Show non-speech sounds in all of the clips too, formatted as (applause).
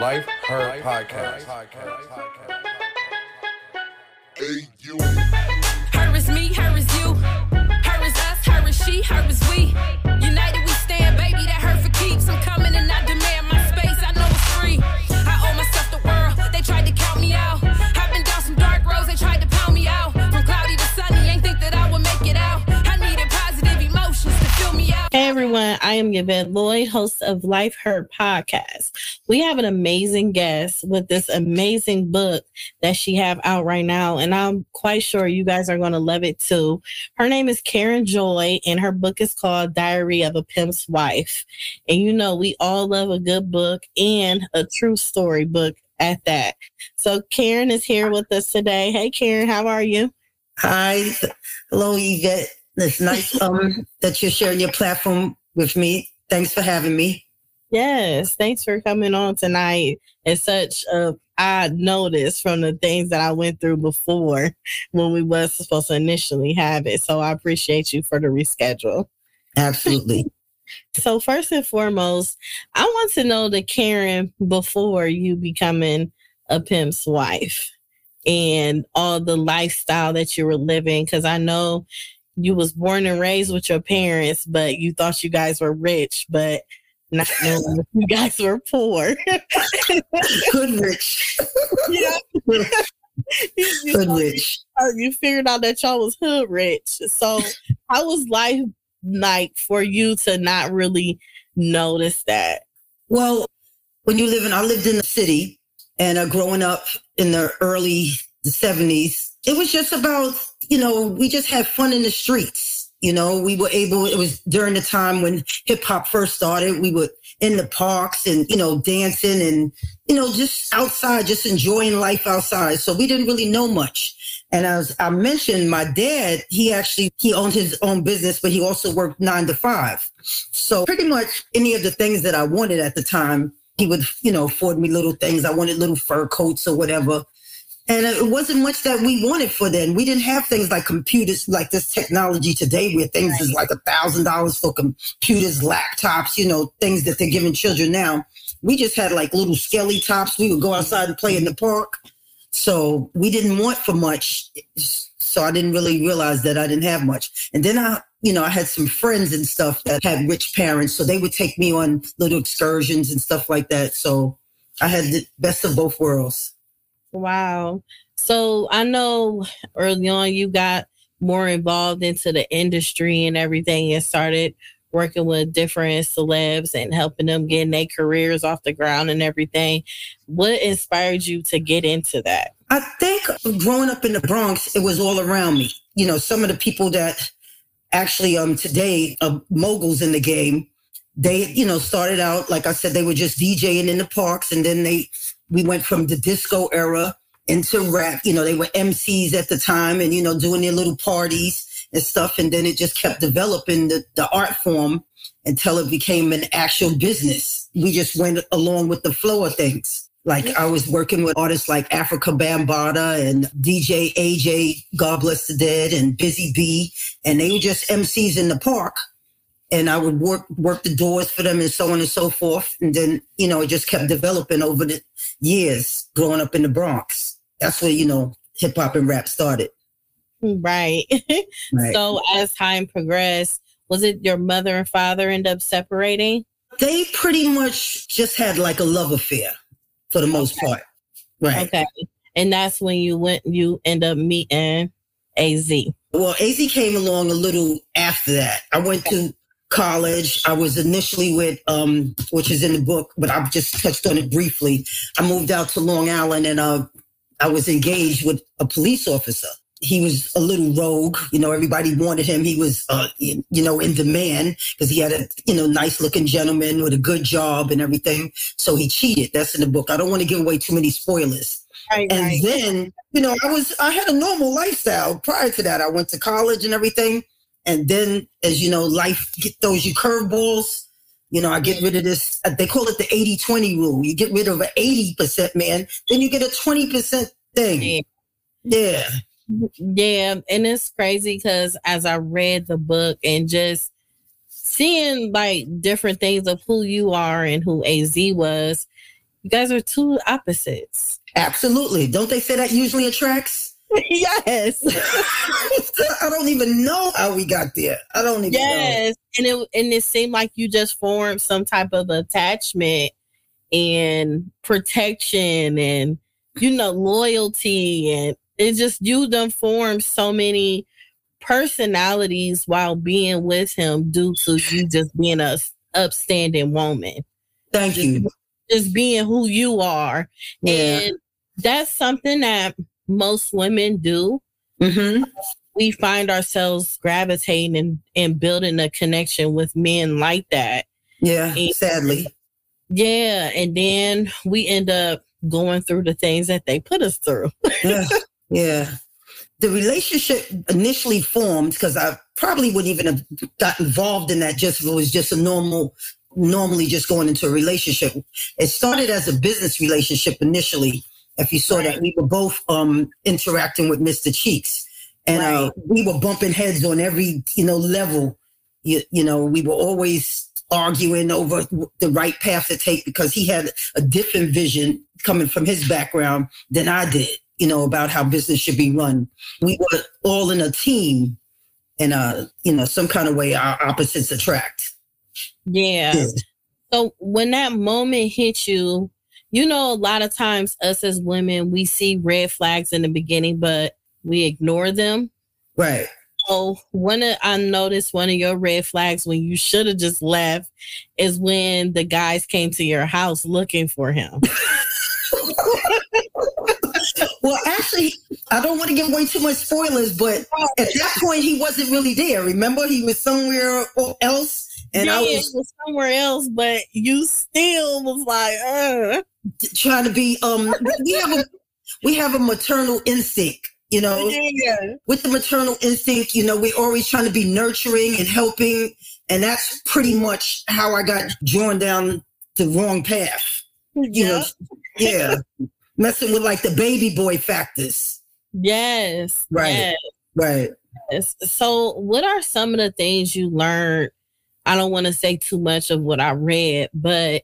Life Her Podcast. Hey, you. Her is me, her is you. Her is us, her is she, her is we. United we everyone, I am Yvette Lloyd, host of Life Her Podcast. We have an amazing guest with this amazing book that she have out right now, and I'm quite sure you guys are going to love it too. Her name is Karen Joy, and her book is called Diary of a Pimp's Wife. And you know, we all love a good book and a true story book at that. So Karen is here with us today. Hey Karen, how are you? Hi, hello, Yvette. It's nice um, that you're sharing your platform with me. Thanks for having me. Yes, thanks for coming on tonight. It's such a odd notice from the things that I went through before when we was supposed to initially have it. So I appreciate you for the reschedule. Absolutely. (laughs) So first and foremost, I want to know the Karen before you becoming a pimp's wife and all the lifestyle that you were living because I know you was born and raised with your parents, but you thought you guys were rich, but not knowing you guys were poor. (laughs) Good rich. yeah. (laughs) you, you Good rich. uh, you figured out that y'all was hood rich. So how was life like for you to not really notice that? Well, when you live in, I lived in the city and uh, growing up in the early 70s, it was just about, you know, we just had fun in the streets. You know, we were able, it was during the time when hip hop first started. We were in the parks and, you know, dancing and, you know, just outside, just enjoying life outside. So we didn't really know much. And as I mentioned, my dad, he actually, he owned his own business, but he also worked nine to five. So pretty much any of the things that I wanted at the time, he would, you know, afford me little things. I wanted little fur coats or whatever. And it wasn't much that we wanted for then. We didn't have things like computers, like this technology today, where things is like a thousand dollars for computers, laptops, you know, things that they're giving children now. We just had like little skelly tops. We would go outside and play in the park. So we didn't want for much. So I didn't really realize that I didn't have much. And then I, you know, I had some friends and stuff that had rich parents. So they would take me on little excursions and stuff like that. So I had the best of both worlds. Wow. So I know early on you got more involved into the industry and everything and started working with different celebs and helping them getting their careers off the ground and everything. What inspired you to get into that? I think growing up in the Bronx, it was all around me. You know, some of the people that actually um today are moguls in the game, they, you know, started out, like I said, they were just DJing in the parks and then they we went from the disco era into rap. You know, they were MCs at the time and, you know, doing their little parties and stuff. And then it just kept developing the, the art form until it became an actual business. We just went along with the flow of things. Like I was working with artists like Afrika Bambaataa and DJ AJ, God Bless the Dead, and Busy Bee, and they were just MCs in the park. And I would work work the doors for them and so on and so forth. And then, you know, it just kept developing over the years growing up in the Bronx. That's where, you know, hip hop and rap started. Right. (laughs) Right. so as time progressed, was it your mother and father end up separating? they pretty much just had like a love affair for the most part. Right. Okay. And that's when you went you end up meeting AZ. Well, AZ came along a little after that. I went to college. I was initially with, um, which is in the book, but I've just touched on it briefly. I moved out to Long Island and uh, I was engaged with a police officer. He was a little rogue. You know, everybody wanted him. He was, uh, you know, in demand because he had a, you know, nice looking gentleman with a good job and everything. So he cheated. That's in the book. I don't want to give away too many spoilers. Right, And then, you know, I was I had a normal lifestyle prior to that. I went to college and everything. And then as you know, life get throws you curveballs. You know, I get rid of this, uh, they call it the 80-20 rule. You get rid of an 80% man, then you get a 20% thing. Yeah. Yeah, and it's crazy because as I read the book and just seeing like different things of who you are and who AZ was, you guys are two opposites. Absolutely. Don't they say that usually attracts? (laughs) yes. I don't even know how we got there. I don't even know. yes. And it and it seemed like you just formed some type of attachment and protection and you know loyalty and it just you done formed so many personalities while being with him due to you just being a upstanding woman. Thank just, you. Just being who you are. Yeah. And that's something that most women do. Mm-hmm. We find ourselves gravitating and, and building a connection with men like that. Yeah, And- sadly. Yeah. And then we end up going through the things that they put us through. (laughs) yeah, yeah. The relationship initially formed because I probably wouldn't even have got involved in that just if it was just a normal, normally just going into a relationship. It started as a business relationship initially. If you saw that, we were both um, interacting with Mr. Cheeks, and uh, we were bumping heads on every you know level. You, you know, we were always arguing over the right path to take because he had a different vision coming from his background than I did, you know, about how business should be run. We were all in a team and uh, you know, some kind of way our opposites attract. Yeah. Yeah. So when that moment hit you, you know, a lot of times us as women, we see red flags in the beginning, but we ignore them. Right. So one of I noticed one of your red flags when you should have just left is when the guys came to your house looking for him. (laughs) Well, actually, I don't want to give away too much spoilers, but at that point he wasn't really there. Remember, he was somewhere else, and yeah, I was was somewhere else, but you still was like, uh. Trying to be. Um, we have a we have a maternal instinct, you know. yeah. with the maternal instinct, you know, we're always trying to be nurturing and helping. And that's pretty much how I got drawn down the wrong path. You know, yeah. Messing with like the baby boy factors. Yes. Right. yes. Right. Yes. So, what are some of the things you learned? I don't want to say too much of what I read, but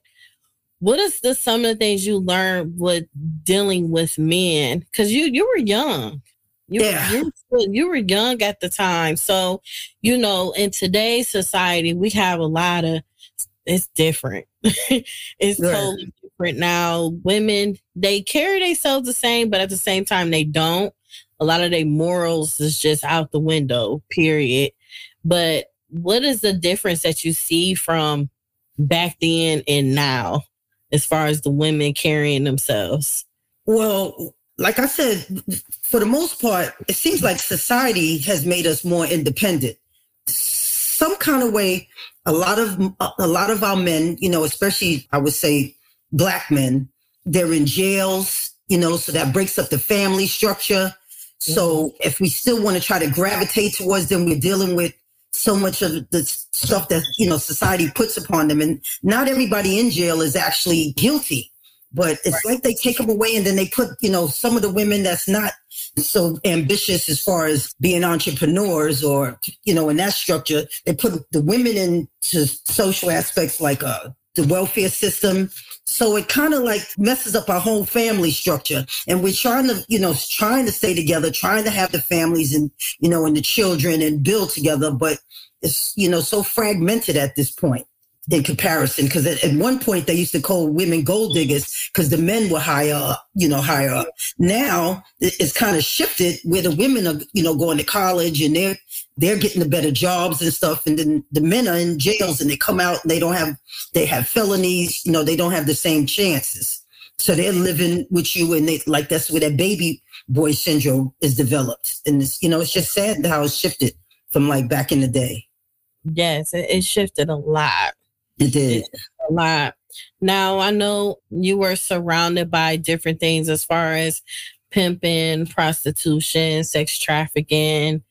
what is the some of the things you learned with dealing with men? Because you you were young. You, Yeah. you, were- you were young at the time. So, you know, in today's society, we have a lot of it's different. (laughs) it's Right. totally different now. Women, they carry themselves the same, but at the same time, they don't. A lot of their morals is just out the window, period. But what is the difference that you see from back then and now as far as the women carrying themselves? Well, like I said, for the most part, it seems like society has made us more independent. Some kind of way, a lot of a lot of our men, you know, especially I would say black men, they're in jails, you know, so that breaks up the family structure. So mm-hmm. if we still want to try to gravitate towards them, we're dealing with so much of the stuff that you know society puts upon them, and not everybody in jail is actually guilty but it's like they take them away and then they put you know some of the women that's not so ambitious as far as being entrepreneurs or you know in that structure they put the women into social aspects like uh the welfare system so it kind of like messes up our whole family structure. And we're trying to you know trying to stay together trying to have the families and you know and the children and build together. But it's you know so fragmented at this point in comparison because at, at one point they used to call women gold diggers because the men were higher up, you know higher up. Now it's kind of shifted where the women are you know going to college and they're they're getting the better jobs and stuff and then the men are in jails and they come out and they don't have they have felonies you know they don't have the same chances. So they're living with you and they like that's where that baby boy syndrome is developed. And it's you know it's just sad how it's shifted from like back in the day. Yes, it, it shifted a lot. It did a lot. Now I know you were surrounded by different things as far as pimping, prostitution, sex trafficking,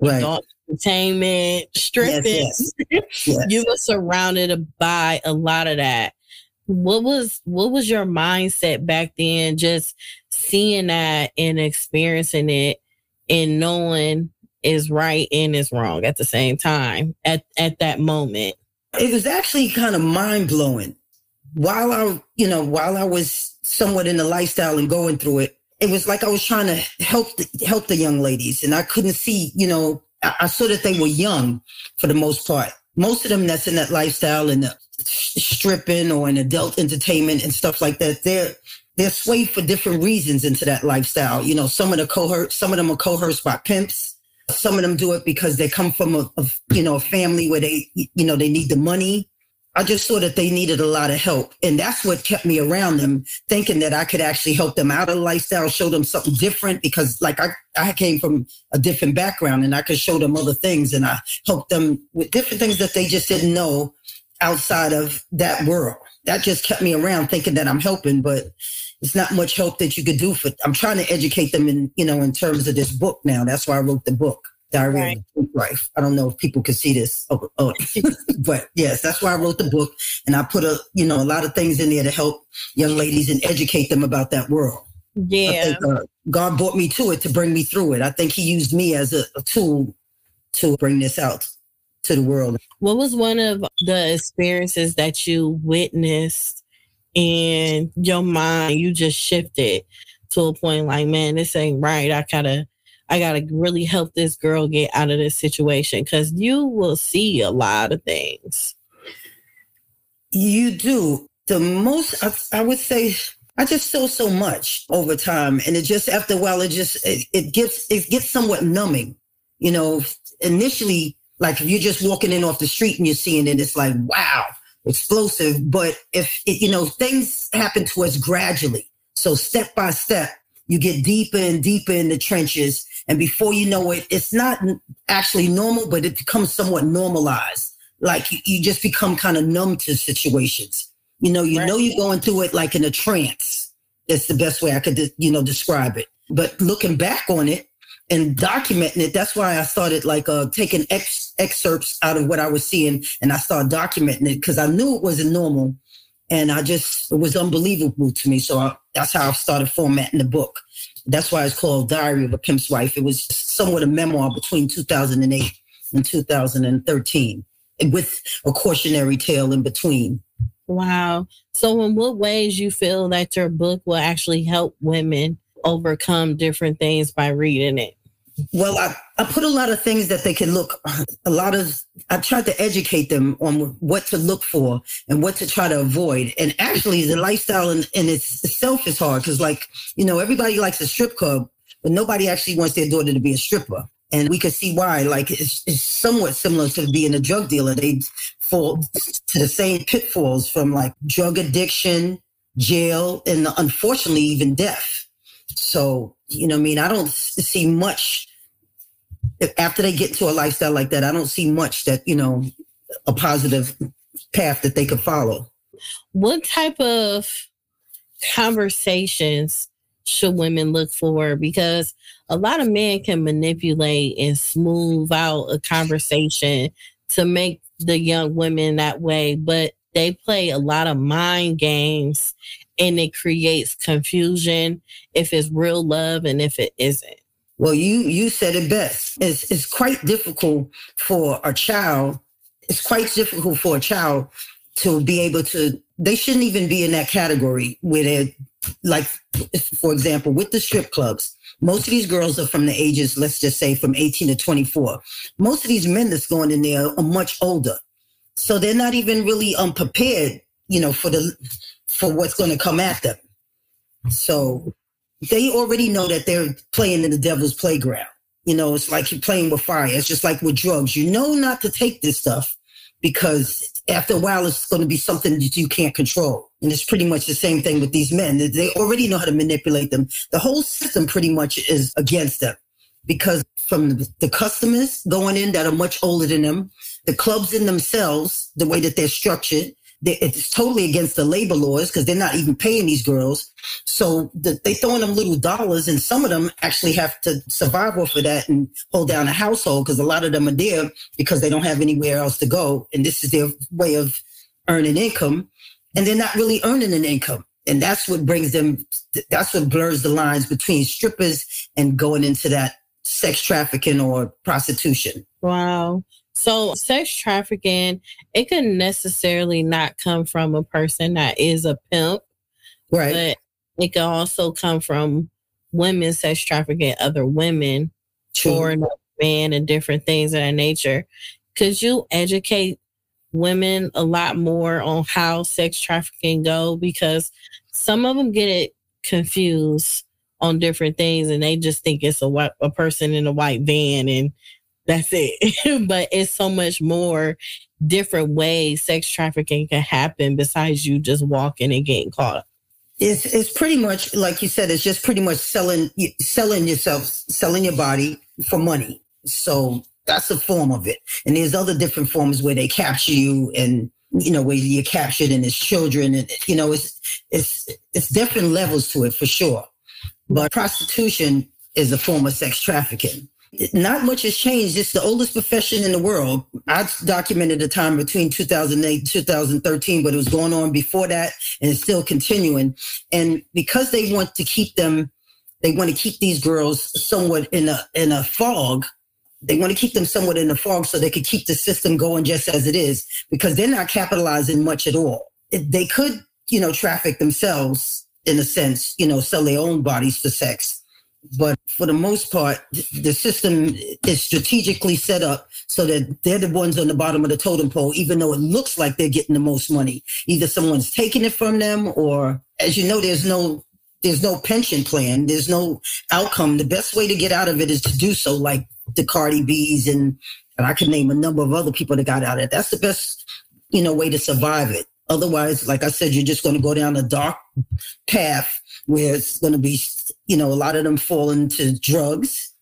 right adult entertainment, stripping. yes, (laughs) yes. You were surrounded by a lot of that. What was what was your mindset back then? Just seeing that and experiencing it and knowing is right and is wrong at the same time at at that moment. It was actually kind of mind blowing while I, you know, while I was somewhat in the lifestyle and going through it, it was like I was trying to help the, help the young ladies, and I couldn't see, you know, I, I saw that they were young for the most part. Most of them that's in that lifestyle and the stripping or in adult entertainment and stuff like that, they're they're swayed for different reasons into that lifestyle. You know, some of the cohort, some of them are coerced by pimps. Some of them do it because they come from a, a you know a family where they you know they need the money I just saw that they needed a lot of help. And that's what kept me around them, thinking that I could actually help them out of lifestyle, show them something different because like I, I came from a different background and I could show them other things and I helped them with different things that they just didn't know outside of that world. That just kept me around thinking that I'm helping, but it's not much help that you could do for I'm trying to educate them in, you know, in terms of this book now. That's why I wrote the book. Diary right. of Life. I don't know if people can see this, oh, (laughs) oh. but yes, that's why I wrote the book, and I put a you know a lot of things in there to help young ladies and educate them about that world. Yeah, think, uh, God brought me to it to bring me through it. I think He used me as a, a tool to bring this out to the world. What was one of the experiences that you witnessed in your mind? You just shifted to a point like, man, this ain't right. I gotta I got to really help this girl get out of this situation because you will see a lot of things. You do. The most, I, I, would say, I just saw so much over time. And it just, after a while, it just, it, it gets, it gets somewhat numbing. You know, initially, like if you're just walking in off the street and you're seeing it, it's like, wow, explosive. But if, it, you know, things happen to us gradually. So step by step, you get deeper and deeper in the trenches and before you know it, it's not actually normal, but it becomes somewhat normalized. Like you, you just become kind of numb to situations. You know, you right. know you're going through it like in a trance. That's the best way I could, you know, describe it. But looking back on it and documenting it, that's why I started like uh, taking ex- excerpts out of what I was seeing and I started documenting it because I knew it wasn't normal. And I just, it was unbelievable to me. So I, that's how I started formatting the book. That's why it's called Diary of a Pimp's Wife. It was somewhat a memoir between 2008 and 2013 with a cautionary tale in between. Wow. So, in what ways you feel that your book will actually help women overcome different things by reading it? Well, I, I put a lot of things that they can look, a lot of, I tried to educate them on what to look for and what to try to avoid. And actually, the lifestyle in, in itself is hard because, like, you know, everybody likes a strip club, but nobody actually wants their daughter to be a stripper. And we can see why. Like, it's, it's somewhat similar to being a drug dealer. They fall to the same pitfalls from like drug addiction, jail, and unfortunately, even death. So, you know, I mean, I don't see much after they get to a lifestyle like that. I don't see much that, you know, a positive path that they could follow. What type of conversations should women look for? Because a lot of men can manipulate and smooth out a conversation to make the young women that way, but they play a lot of mind games and it creates confusion if it's real love and if it isn't. Well, you you said it best. It's it's quite difficult for a child. It's quite difficult for a child to be able to. They shouldn't even be in that category where they like, for example, with the strip clubs. Most of these girls are from the ages, let's just say, from 18 to 24. Most of these men that's going in there are much older, so they're not even really um, unprepared, you know, for the for what's going to come at them. So they already know that they're playing in the devil's playground. You know, it's like you're playing with fire. It's just like with drugs. You know not to take this stuff because after a while it's going to be something that you can't control. And it's pretty much the same thing with these men. They already know how to manipulate them. The whole system pretty much is against them because from the customers going in that are much older than them, the clubs in themselves, the way that they're structured, it's totally against the labor laws because they're not even paying these girls. So the, they throwing them little dollars, and some of them actually have to survive off of that and hold down a household because a lot of them are there because they don't have anywhere else to go, and this is their way of earning income, and they're not really earning an income. And that's what brings them, that's what blurs the lines between strippers and going into that sex trafficking or prostitution. Wow. So, sex trafficking, it can necessarily not come from a person that is a pimp, Right. but it can also come from women sex trafficking other women for man and different things of that nature. Could you educate women a lot more on how sex trafficking go? Because some of them get it confused on different things and they just think it's a white, a person in a white van and that's it. (laughs) but it's so much more different ways sex trafficking can happen besides you just walking and getting caught. It's it's pretty much like you said. It's just pretty much selling selling yourself, selling your body for money. So that's a form of it. And there's other different forms where they capture you and you know where you're captured and it's children and you know it's it's it's different levels to it for sure. But prostitution is a form of sex trafficking. Not much has changed. It's the oldest profession in the world. I documented the time between 2008 and 2013, but it was going on before that and it's still continuing. And because they want to keep them, they want to keep these girls somewhat in a in a fog. They want to keep them somewhat in a fog so they could keep the system going just as it is because they're not capitalizing much at all. They could, you know, traffic themselves in a sense, you know, sell their own bodies for sex. But for the most part, the system is strategically set up so that they're the ones on the bottom of the totem pole, even though it looks like they're getting the most money. Either someone's taking it from them, or as you know, there's no there's no pension plan, there's no outcome. The best way to get out of it is to do so, like the Cardi B's and and I can name a number of other people that got out of it. That's the best, you know, way to survive it. Otherwise, like I said, you're just going to go down a dark path where it's going to be, you know, a lot of them fall into drugs.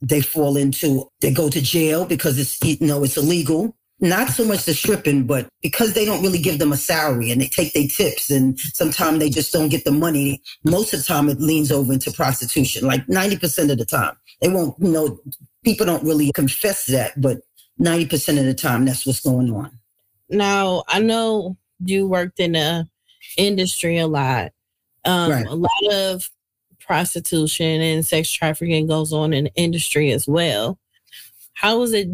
They fall into, they go to jail because it's, you know, it's illegal. Not so much the stripping, but because they don't really give them a salary and they take their tips and sometimes they just don't get the money. Most of the time it leans over into prostitution, like 90% of the time. They won't, you know, people don't really confess that, but 90% of the time that's what's going on. Now, I know you worked in the industry a lot. Um, Right. A lot of prostitution and sex trafficking goes on in the industry as well. How is it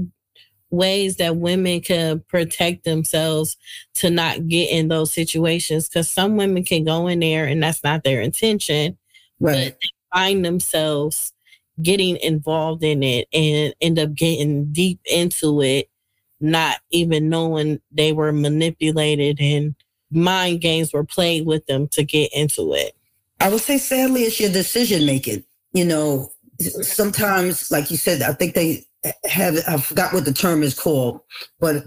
ways that women can protect themselves to not get in those situations? Because some women can go in there and that's not their intention, Right. but they find themselves getting involved in it and end up getting deep into it, not even knowing they were manipulated and mind games were played with them to get into it. I would say sadly it's your decision making. You know, sometimes, like you said, I think they have I forgot what the term is called, but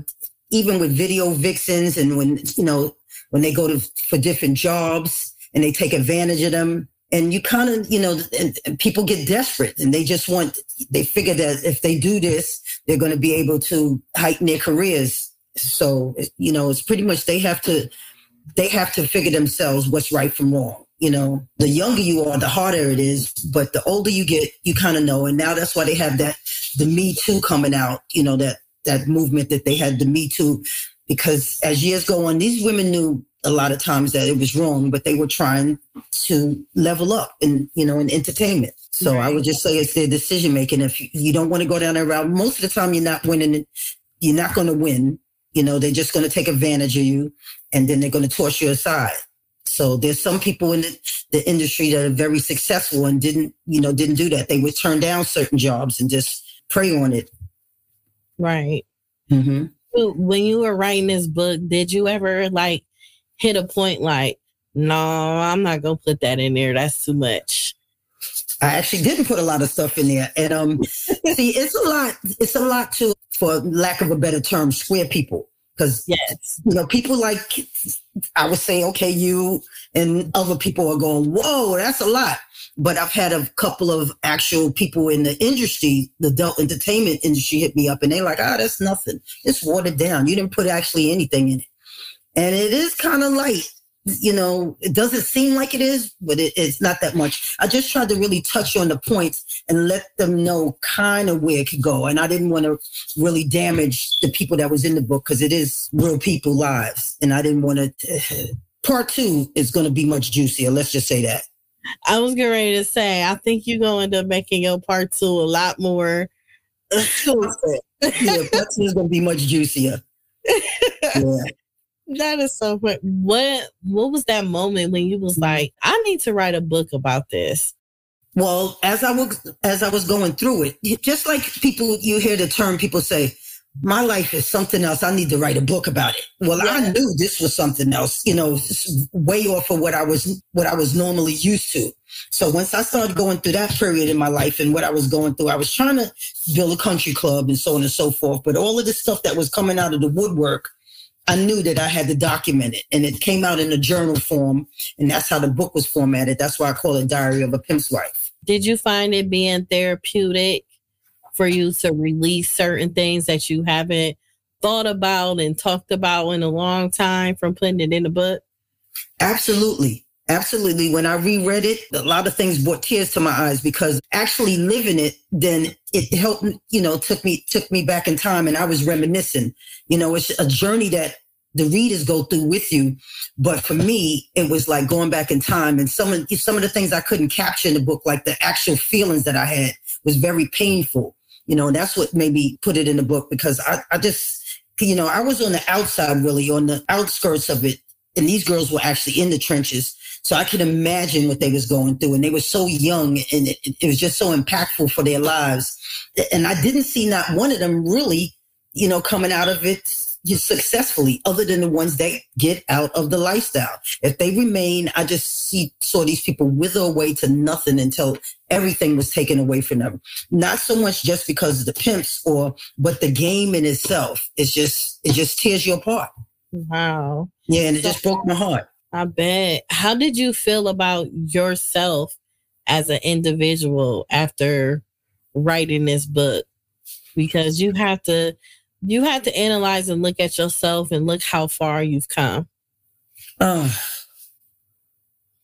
even with video vixens and when you know when they go to for different jobs and they take advantage of them and you kind of you know and, and people get desperate and they just want they figure that if they do this they're going to be able to heighten their careers so you know it's pretty much they have to they have to figure themselves what's right from wrong you know the younger you are the harder it is but the older you get you kind of know and now that's why they have that the me too coming out you know that that movement that they had the me too because as years go on these women knew a lot of times that it was wrong but they were trying to level up in you know in entertainment. So i would just say it's their decision making. If you don't want to go down that route most of the time you're not winning you're not going to win. You know they're just going to take advantage of you and then they're going to toss you aside so there's some people in the, the industry that are very successful and didn't, you know, didn't do that. They would turn down certain jobs and just prey on it. Right. Mm-hmm. When you were writing this book, did you ever like hit a point like, no, I'm not gonna put that in there. That's too much. I actually didn't put a lot of stuff in there. And um (laughs) see, it's a lot, it's a lot to, for lack of a better term, square people. Because Yes. you know, people like I would say, okay, you and other people are going, whoa, that's a lot. But I've had a couple of actual people in the industry, the adult entertainment industry, hit me up and they're like, ah, that's nothing. It's watered down. You didn't put actually anything in it. And it is kind of light. You know, it doesn't seem like it is, but it, it's not that much. I just tried to really touch on the points and let them know kind of where it could go. And I didn't want to really damage the people that was in the book because it is real people lives. And I didn't want to. (sighs) Part two is going to be much juicier. Let's just say that. I was getting ready to say, I think you're going to end up making your part two a lot more. (laughs) yeah, part two is gonna be much juicier. (laughs) Yeah. That is so funny. What what was that moment when you was like, I need to write a book about this? Well, as I was as I was going through it, just like people you hear the term people say, my life is something else. I need to write a book about it. Well, yeah. I knew this was something else, you know, way off of what I was what I was normally used to. So once I started going through that period in my life and what I was going through, I was trying to build a country club and so on and so forth. But all of the stuff that was coming out of the woodwork I knew that I had to document it. And it came out in a journal form. And that's how the book was formatted. That's why I call it Diary of a Pimp's Wife. Did you find it being therapeutic for you to release certain things that you haven't thought about and talked about in a long time from putting it in the book? Absolutely. Absolutely. When I reread it, a lot of things brought tears to my eyes because actually living it, then it helped, you know, took me, took me back in time and I was reminiscing. You know, it's a journey that the readers go through with you. But for me, it was like going back in time and some of, some of the things I couldn't capture in the book, like the actual feelings that I had was very painful. You know, and that's what made me put it in the book because I, I just, you know, I was on the outside really on the outskirts of it. And these girls were actually in the trenches so I could imagine what they was going through. And they were so young and it, it was just so impactful for their lives. And I didn't see not one of them really, you know, coming out of it successfully other than the ones that get out of the lifestyle. If they remain, I just see saw these people wither away to nothing until everything was taken away from them. Not so much just because of the pimps or but the game in itself. It's just it just tears you apart. Wow. Yeah, and it just broke my heart. I bet. How did you feel about yourself as an individual after writing this book? Because you have to you have to analyze and look at yourself and look how far you've come. Oh,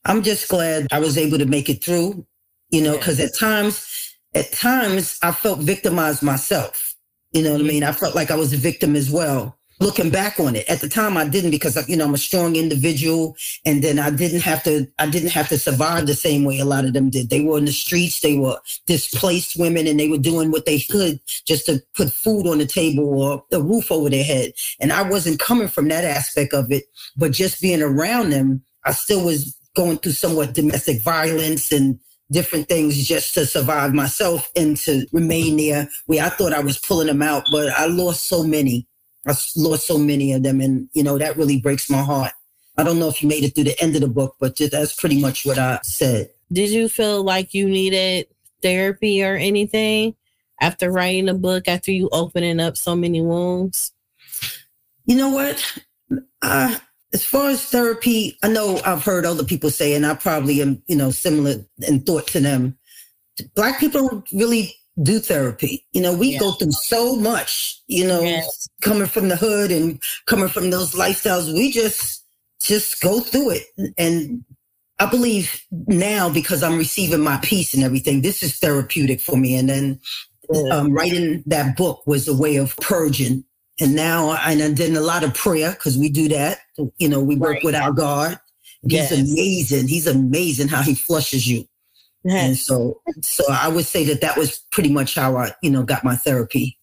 I'm just glad I was able to make it through, you know, because at times, at times I felt victimized myself. You know what I mean? I felt like I was a victim as well looking back on it. At the time i didn't because you know i'm a strong individual and then i didn't have to i didn't have to survive the same way a lot of them did. They were in the streets they were displaced women and they were doing what they could just to put food on the table or a roof over their head. And i wasn't coming from that aspect of it but just being around them i still was going through somewhat domestic violence and different things just to survive myself and to remain there where I thought I was pulling them out, but I lost so many I lost so many of them, and you know that really breaks my heart. I don't know if you made it through the end of the book, but that's pretty much what I said. Did you feel like you needed therapy or anything after writing a book? After you opening up so many wounds? You know what? Uh, as far as therapy, I know I've heard other people say, and I probably am, you know, similar in thought to them. Black people really do therapy. You know, we yeah. go through so much, you know, yes. coming from the hood and coming from those lifestyles. We just just go through it. And I believe now because I'm receiving my peace and everything, this is therapeutic for me. And then um, writing that book was a way of purging. And now and then a lot of prayer because we do that. You know, we work right. with our God. He's yes. amazing. He's amazing how he flushes you. Yes. And so, so I would say that that was pretty much how I, you know, got my therapy.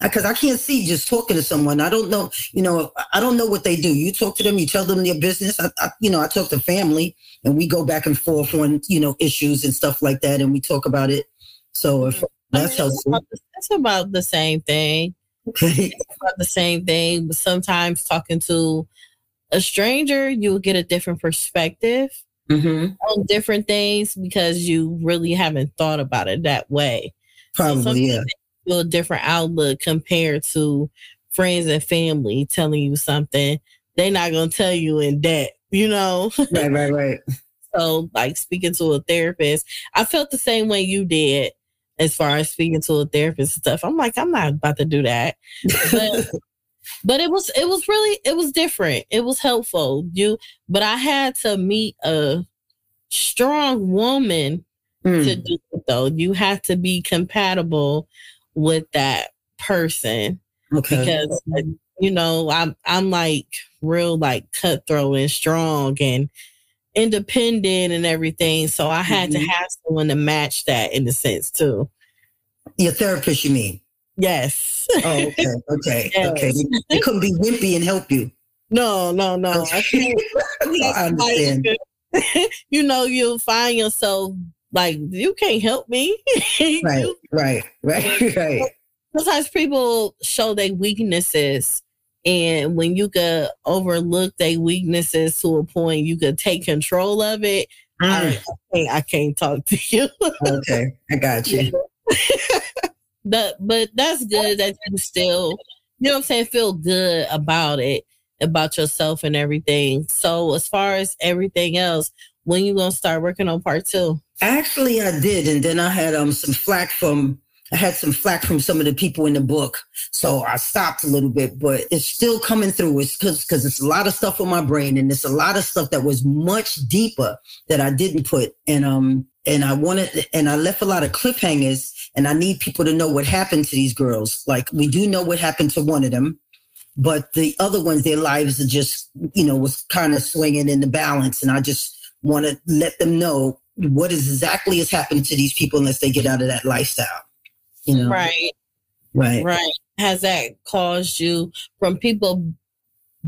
Because I can't see just talking to someone. I don't know, you know, I don't know what they do. You talk to them, you tell them their business. I, I, you know, I talk to family, and we go back and forth on, you know, issues and stuff like that, and we talk about it. So if mm-hmm. that's helpful, that's about the same thing. Okay, it's about the same thing. But sometimes talking to a stranger, you'll get a different perspective mm-hmm. on different things because you really haven't thought about it that way. Probably, so yeah. A different outlook compared to friends and family telling you something. They're not gonna tell you in depth, you know. (laughs) Right, right, right. so, like speaking to a therapist, I felt the same way you did as far as speaking to a therapist and stuff. I'm like, I'm not about to do that. (laughs) But but it was it was really it was different. It was helpful. You but i had to meet a strong woman mm. to do it though. You have to be compatible with that person okay. because you know i'm i'm like real like cutthroat and strong and independent and everything. So i had mm-hmm. to have someone to match that in a sense too. Your therapist you mean Yes. Oh, okay, okay, (laughs) Yes. okay. They couldn't be wimpy and help you. No, no, no. (laughs) I I understand. (laughs) you know, you'll find yourself like you can't help me. Right, You- right, right, right. sometimes people show their weaknesses, and when you could overlook their weaknesses to a point, you could take control of it. Mm, I, can't, I can't talk to you. okay, I got you. But but that's good that you still, you know what I'm saying, feel good about it, about yourself and everything. So as far as everything else, when you gonna start working on part two? Actually, I did, and then I had um some flack from I had some flack from some of the people in the book, so I stopped a little bit. But it's still coming through. It's because because it's a lot of stuff on my brain, and it's a lot of stuff that was much deeper that I didn't put, and um and I wanted and I left a lot of cliffhangers, and I need people to know what happened to these girls. Like we do know what happened to one of them. But the other ones, their lives are just, you know, was kind of swinging in the balance. And I just want to let them know what is exactly has happened to these people unless they get out of that lifestyle. You know, Right. right. Right. Has that caused you from people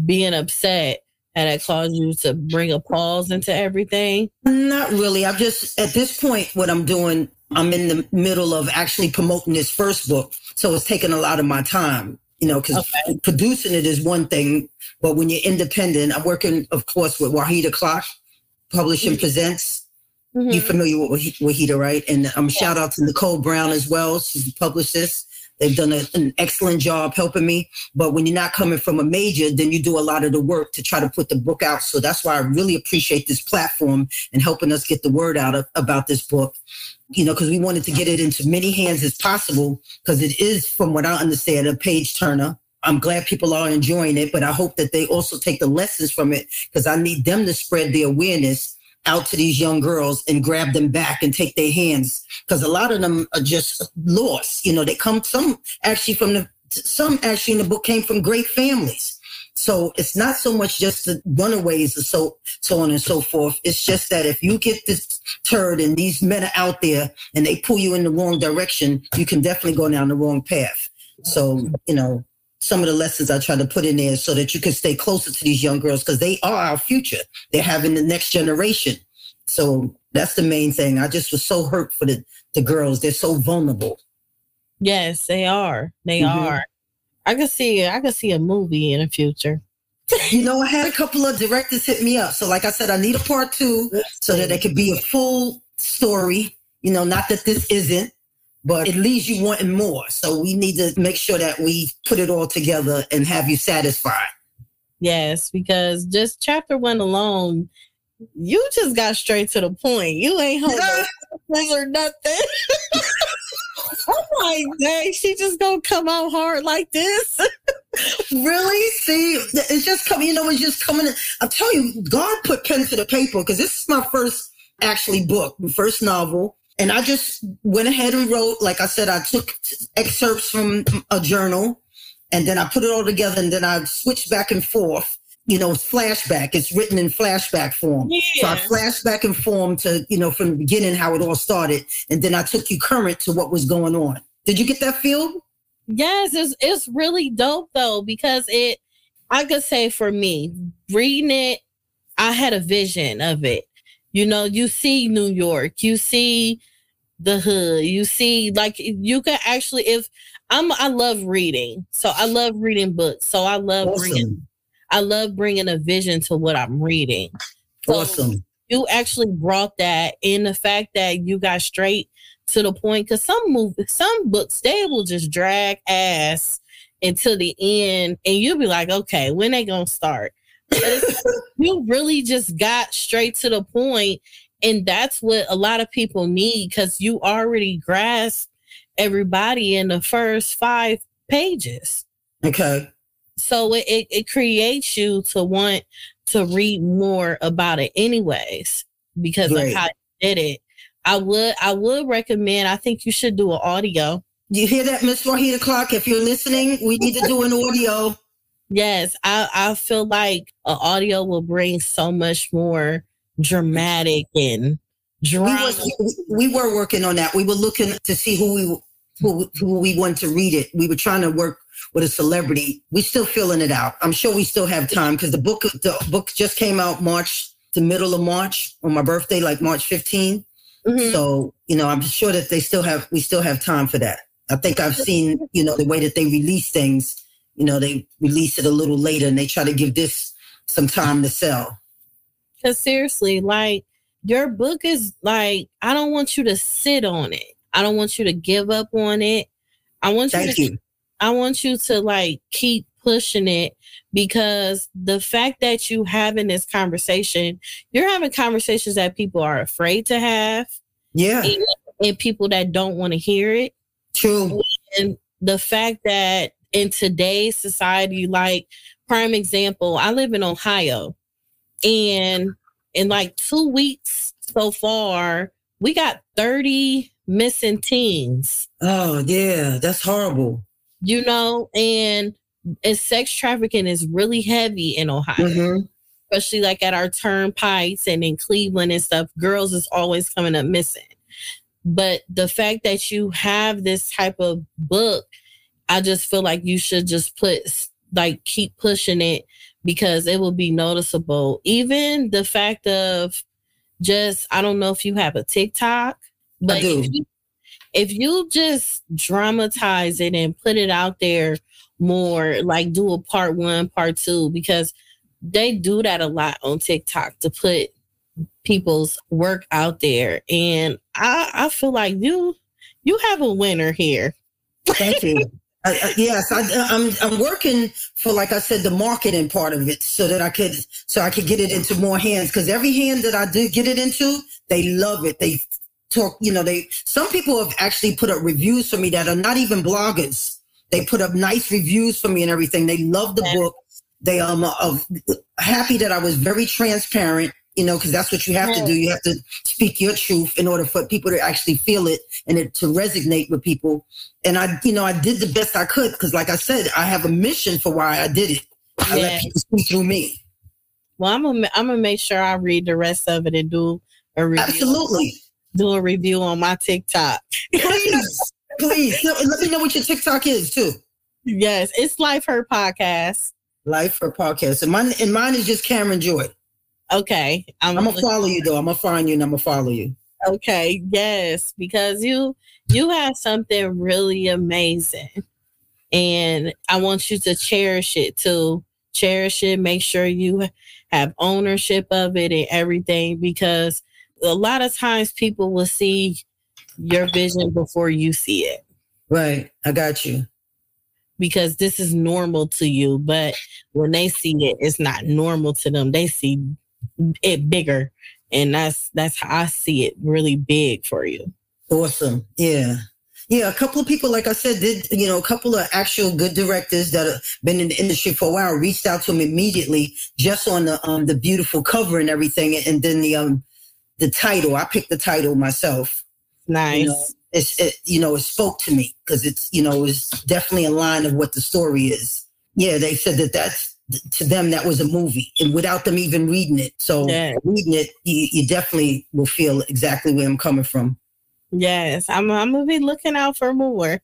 being upset? Had that caused you to bring a pause into everything? Not really. I'm just at this point, what I'm doing, I'm in the middle of actually promoting this first book. So it's taking a lot of my time, you know, because Okay. producing it is one thing, but when you're independent, I'm working, of course, with Wahida Clark, Publishing Presents. Mhm. You familiar with Wahi- Wahida, right? And um, shout out to Nicole Brown as well. She's the publicist. They've done a, an excellent job helping me. But when you're not coming from a major, then you do a lot of the work to try to put the book out. So that's why I really appreciate this platform and helping us get the word out of, about this book. You know, because we wanted to get it into many hands as possible, because it is, from what I understand, a page turner. I'm glad people are enjoying it, but I hope that they also take the lessons from it because I need them to spread the awareness out to these young girls and grab them back and take their hands because a lot of them are just lost. You know, they come some actually from the some actually in the book came from great families. So it's not so much just the runaways and so so on and so forth. It's just that if you get this turd and these men are out there and they pull you in the wrong direction, you can definitely go down the wrong path. So, you know, some of the lessons I try to put in there so that you can stay closer to these young girls because they are our future. They're having the next generation. So that's the main thing. I just was so hurt for the, the girls. They're so vulnerable. Yes, they are. They Mhm. are. I could see. I could see a movie in the future. You know, I had a couple of directors hit me up. So, like I said, I need a part two so that it could be a full story. You know, not that this isn't, but it leaves you wanting more. So, we need to make sure that we put it all together and have you satisfied. Yes, because just chapter one alone, you just got straight to the point. You ain't (laughs) no or nothing. (laughs) I'm like, dang, she just gonna come out hard like this. (laughs) Really? See, it's just coming, you know, it's just coming. I'll tell you, God put pen to the paper because this is my first actually book, first novel. And I just went ahead and wrote, like I said, I took excerpts from a journal and then I put it all together and then I switched back and forth. You know, flashback. It's written in flashback form. Yeah. So I Yeah. flashed back and form to, you know, from the beginning how it all started. And then I took you current to what was going on. Did you get that feel? Yes, it's it's really dope though because it I could say for me, reading it, I had a vision of it. You know, you see New York, you see the hood, you see like you can actually if I'm I love reading. So I love reading books. So I love Awesome. I love bringing a vision to what I'm reading. So Awesome. you actually brought that in the fact that you got straight to the point because some movies some books they will just drag ass until the end and you'll be like okay when they gonna start (laughs) you really just got straight to the point and that's what a lot of people need because you already grasp everybody in the first five pages Okay. So it, it, it creates you to want to read more about it anyways because of how you did it i would i would recommend i think you should do an audio You hear that, Miss Wahida Clark? If you're listening, we need to do an audio. yes i i feel like an audio will bring so much more dramatic and We drama was we were working on that. We were looking to see who we who, who we want to read it. We were trying to work with a celebrity. We're still filling it out. I'm sure we still have time because the book the book just came out March, the middle of March on my birthday, like March 15. Mhm. So, you know, I'm sure that they still have we still have time for that. I think I've seen, you know, the way that they release things, you know, they release it a little later and they try to give this some time to sell. Because seriously, like your book is like, I don't want you to sit on it. I don't want you to give up on it. I want you Thank to you. I want you to like keep pushing it because the fact that you having this conversation, you're having conversations that people are afraid to have Yeah, and people that don't want to hear it. true. And the fact that in today's society, like prime example, I live in Ohio and in like two weeks so far, we got 30 missing teens. Oh, yeah, that's horrible. you know, and and sex trafficking is really heavy in Ohio, hmm especially like at our turnpikes and in Cleveland and stuff. Girls is always coming up missing. But the fact that you have this type of book, I just feel like you should just put like keep pushing it because it will be noticeable. Even the fact of just I don't know if you have a TikTok, but if you, if you just dramatize it and put it out there more, like do a part one, part two, because they do that a lot on TikTok to put people's work out there. And I, I feel like you you have a winner here. Thank you. I, I, yes, I, I'm I'm working for like I said the marketing part of it so that I could so I could get it into more hands because every hand that I do get it into, they love it. They talk, you know, they some people have actually put up reviews for me that are not even bloggers. They put up nice reviews for me and everything. They love the Yeah. book. They um are happy that I was very transparent. You know, because that's what you have to do. You have to speak your truth in order for people to actually feel it and it to resonate with people and I, you know, I did the best I could because, like I said, I have a mission for why I did it. I let people speak through me. Well, I'm gonna I'm gonna make sure I read the rest of it and do a review. Absolutely. Do a review on my TikTok. Please, please. Let me know what your TikTok is too. Yes, it's Life Her Podcast. Life Her podcast. And mine, and mine is just Karen Joy. Okay. I'm, I'm gonna follow you though. I'm gonna find you and I'm gonna follow you. okay, yes, because you you have something really amazing. And I want you to cherish it too. Cherish it, make sure you have ownership of it and everything because a lot of times people will see your vision before you see it. Right. I got you. because this is normal to you. But when they see it, it's not normal to them. They see it bigger. And that's that's how I see it really big for you. Awesome. Yeah. Yeah, a couple of people, like I said, did you know a couple of actual good directors that have been in the industry for a while reached out to him immediately just on the um the beautiful cover and everything, and then the um the title. I picked the title myself. Nice. You know, it's it, you know it spoke to me because it's you know it's definitely in line of what the story is. Yeah, they said that that's to them that was a movie, and without them even reading it. So Yeah. reading it, you, you definitely will feel exactly where I'm coming from. Yes. I'm I'm gonna be looking out for more.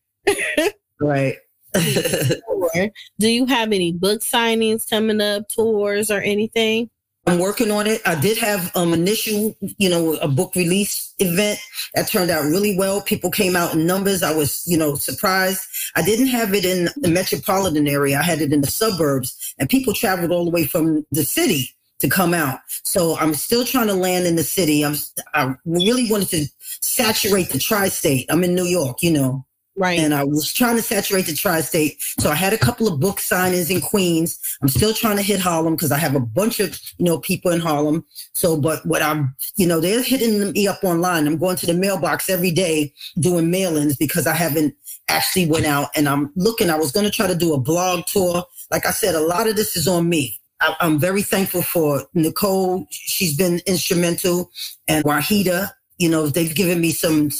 Right. (laughs) Do you have any book signings coming up, tours or anything? I'm working on it. I did have um initial, you know, a book release event that turned out really well. People came out in numbers. I was, you know, surprised. I didn't have it in the metropolitan area. I had it in the suburbs, and people traveled all the way from the city to come out. So I'm still trying to land in the city. I'm I really wanted to saturate the tri-state. I'm in New York, you know Right. and I was trying to saturate the tri-state. So I had a couple of book signings in Queens. I'm still trying to hit Harlem because I have a bunch of you know people in Harlem. So, but what I'm, you know, they're hitting me up online. I'm going to the mailbox every day doing mail-ins because I haven't actually went out and I'm looking. I was going to try to do a blog tour. Like I said, a lot of this is on me. I, I'm very thankful for Nicole. She's been instrumental, and Wahida. You know, they've given me some,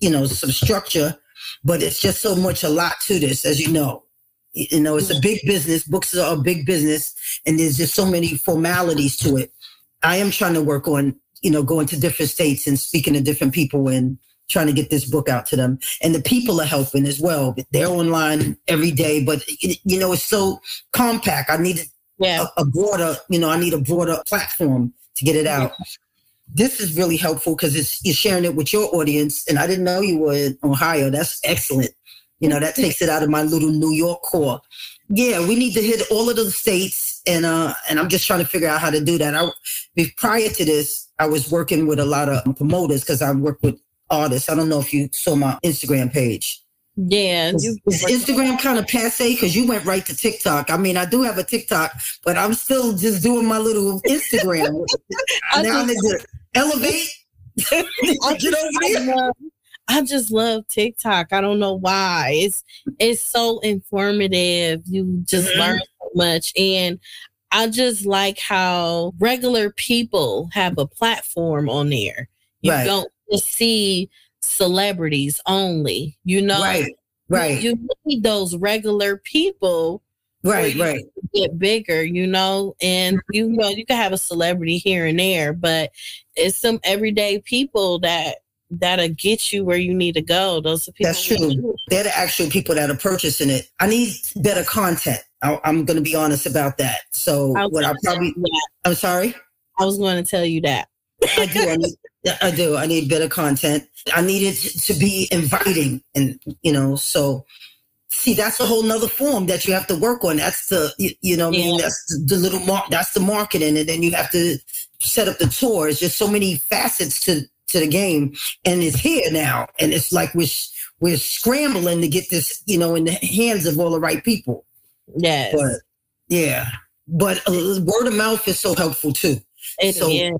you know, some structure but it's just so much a lot to this as you know you know it's a big business books are a big business and there's just so many formalities to it i am trying to work on you know going to different states and speaking to different people and trying to get this book out to them. And the people are helping as well. They're online every day, but it, you know, it's so compact. I need Yeah. a, a broader, you know, I need a broader platform to get it out. This is really helpful because it's you're sharing it with your audience. And I didn't know you were in Ohio. That's excellent. You know, that takes it out of my little New York core. Yeah, we need to hit all of the states, and uh, and I'm just trying to figure out how to do that. I, be- prior to this, I was working with a lot of promoters because I work with artists. I don't know if you saw my Instagram page. Yeah. Is, is Instagram kind of passe? Because you went right to TikTok. I mean, I do have a TikTok, but I'm still just doing my little Instagram. (laughs) Now I need to elevate. (laughs) I Get over I there. love, I just love TikTok. I don't know why. It's it's so informative. You just Mhm. learn so much. And I just like how regular people have a platform on there. You Right. don't just see celebrities only. You know, Right, right, You need those regular people right, right. get bigger, you know, and Mm-hmm. you know you can have a celebrity here and there, but it's some everyday people that that'll get you where you need to go. Those are people. That's true. They're the actual people that are purchasing it. I need better content. I, I'm going to be honest about that. So I what i probably i'm sorry. I was going to tell you that. I do. I, need, I do. I need better content. I need it to be inviting, and you know, so see, that's a whole nother form that you have to work on. That's the, you, you know, what I mean, that's the, the little mark. That's the marketing, and then you have to set up the tours. There's so many facets to to the game, and it's here now, and it's like we're we're scrambling to get this, you know, in the hands of all the right people. Yes, But yeah, but uh, word of mouth is so helpful too it so- is.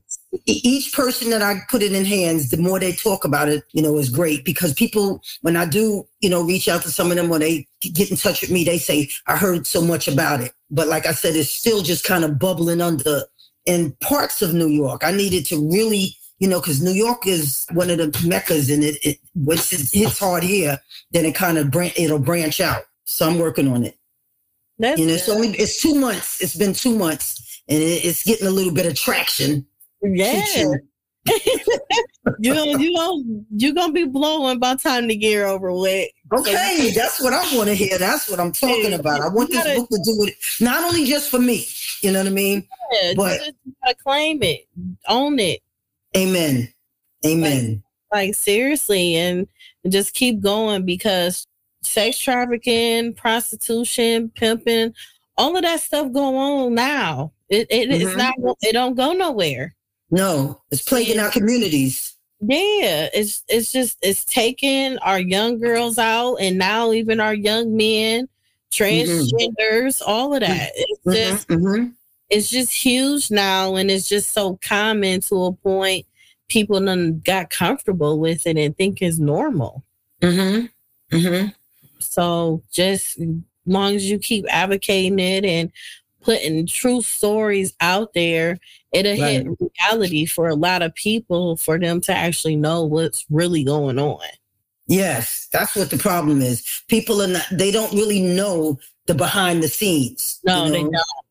each person that I put it in hands, the more they talk about it, you know, is great because people, when I do, you know, reach out to some of them, when they get in touch with me, they say, I heard so much about it. But like I said, it's still just kind of bubbling under in parts of New York. I needed to really, you know, because New York is one of the meccas and it, it once it hits hard here, then it kind of bran- it'll branch out. So I'm working on it. That's You know, it's good. only it's two months. It's been two months, and it's getting a little bit of traction. yeah. (laughs) you gonna you gonna you gonna be blowing by the time the gear over with. Okay, that's what I want to hear. That's what I'm talking about. I want this gotta- book to do with not only just for me. You know what I mean? Yeah, But- you gotta claim it, own it. Amen. Amen. like seriously and just keep going because sex trafficking prostitution pimping all of that stuff go on now it, it it's Mhm. not it don't go nowhere No, it's plaguing our communities. yeah it's it's just it's taking our young girls out and now even our young men transgenders all of that it's just Mhm, mhm. it's just huge now and it's just so common to a point people done got comfortable with it and think it's normal Mhm, mhm. So just long as you keep advocating it and putting true stories out there, it'll hit reality for a lot of people for them to actually know what's really going on. Yes, that's what the problem is. People are not. They don't really know the behind the scenes. No, you they know? don't.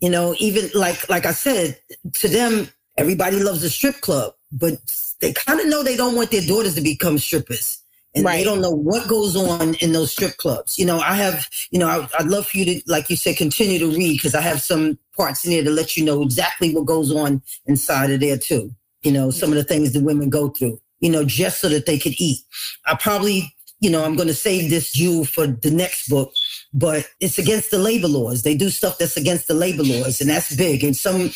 you know even like like i said to them everybody loves a strip club but they kind of know they don't want their daughters to become strippers and they don't know what goes on in those strip clubs you know i have you know I, i'd love for you to like you said continue to read because i have some parts in there to let you know exactly what goes on inside of there too you know some of the things that women go through you know just so that they could eat i probably you know i'm going to save this jewel for the next book but it's against the labor laws. They do stuff that's against the labor laws, and that's big. And some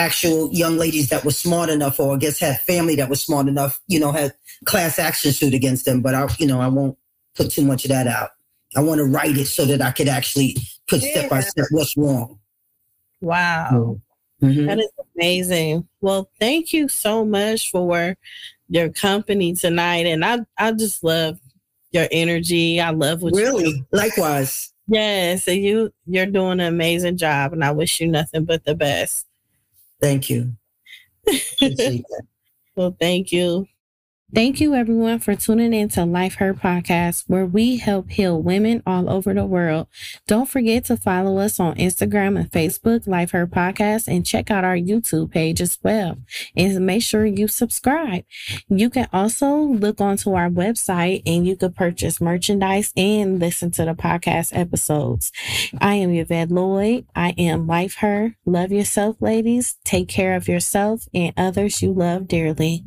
actual young ladies that were smart enough, or I guess had family that was smart enough, you know, had class action suit against them. But I, you know, I won't put too much of that out. I want to write it so that I could actually put step by step what's wrong. Wow. Mhm. That is amazing. Well, thank you so much for your company tonight. And I, I just love your energy. I love what you do. Really, likewise. Yes, and you you're doing an amazing job and I wish you nothing but the best. Thank you. (laughs) Well, thank you. Thank you, everyone, for tuning in to Life Her Podcast, where we help heal women all over the world. Don't forget to follow us on Instagram and Facebook, Life Her Podcast, and check out our YouTube page as well. And make sure you subscribe. You can also look onto our website and you can purchase merchandise and listen to the podcast episodes. I am Yvette Lloyd. I am Life Her. Love yourself, ladies. Take care of yourself and others you love dearly.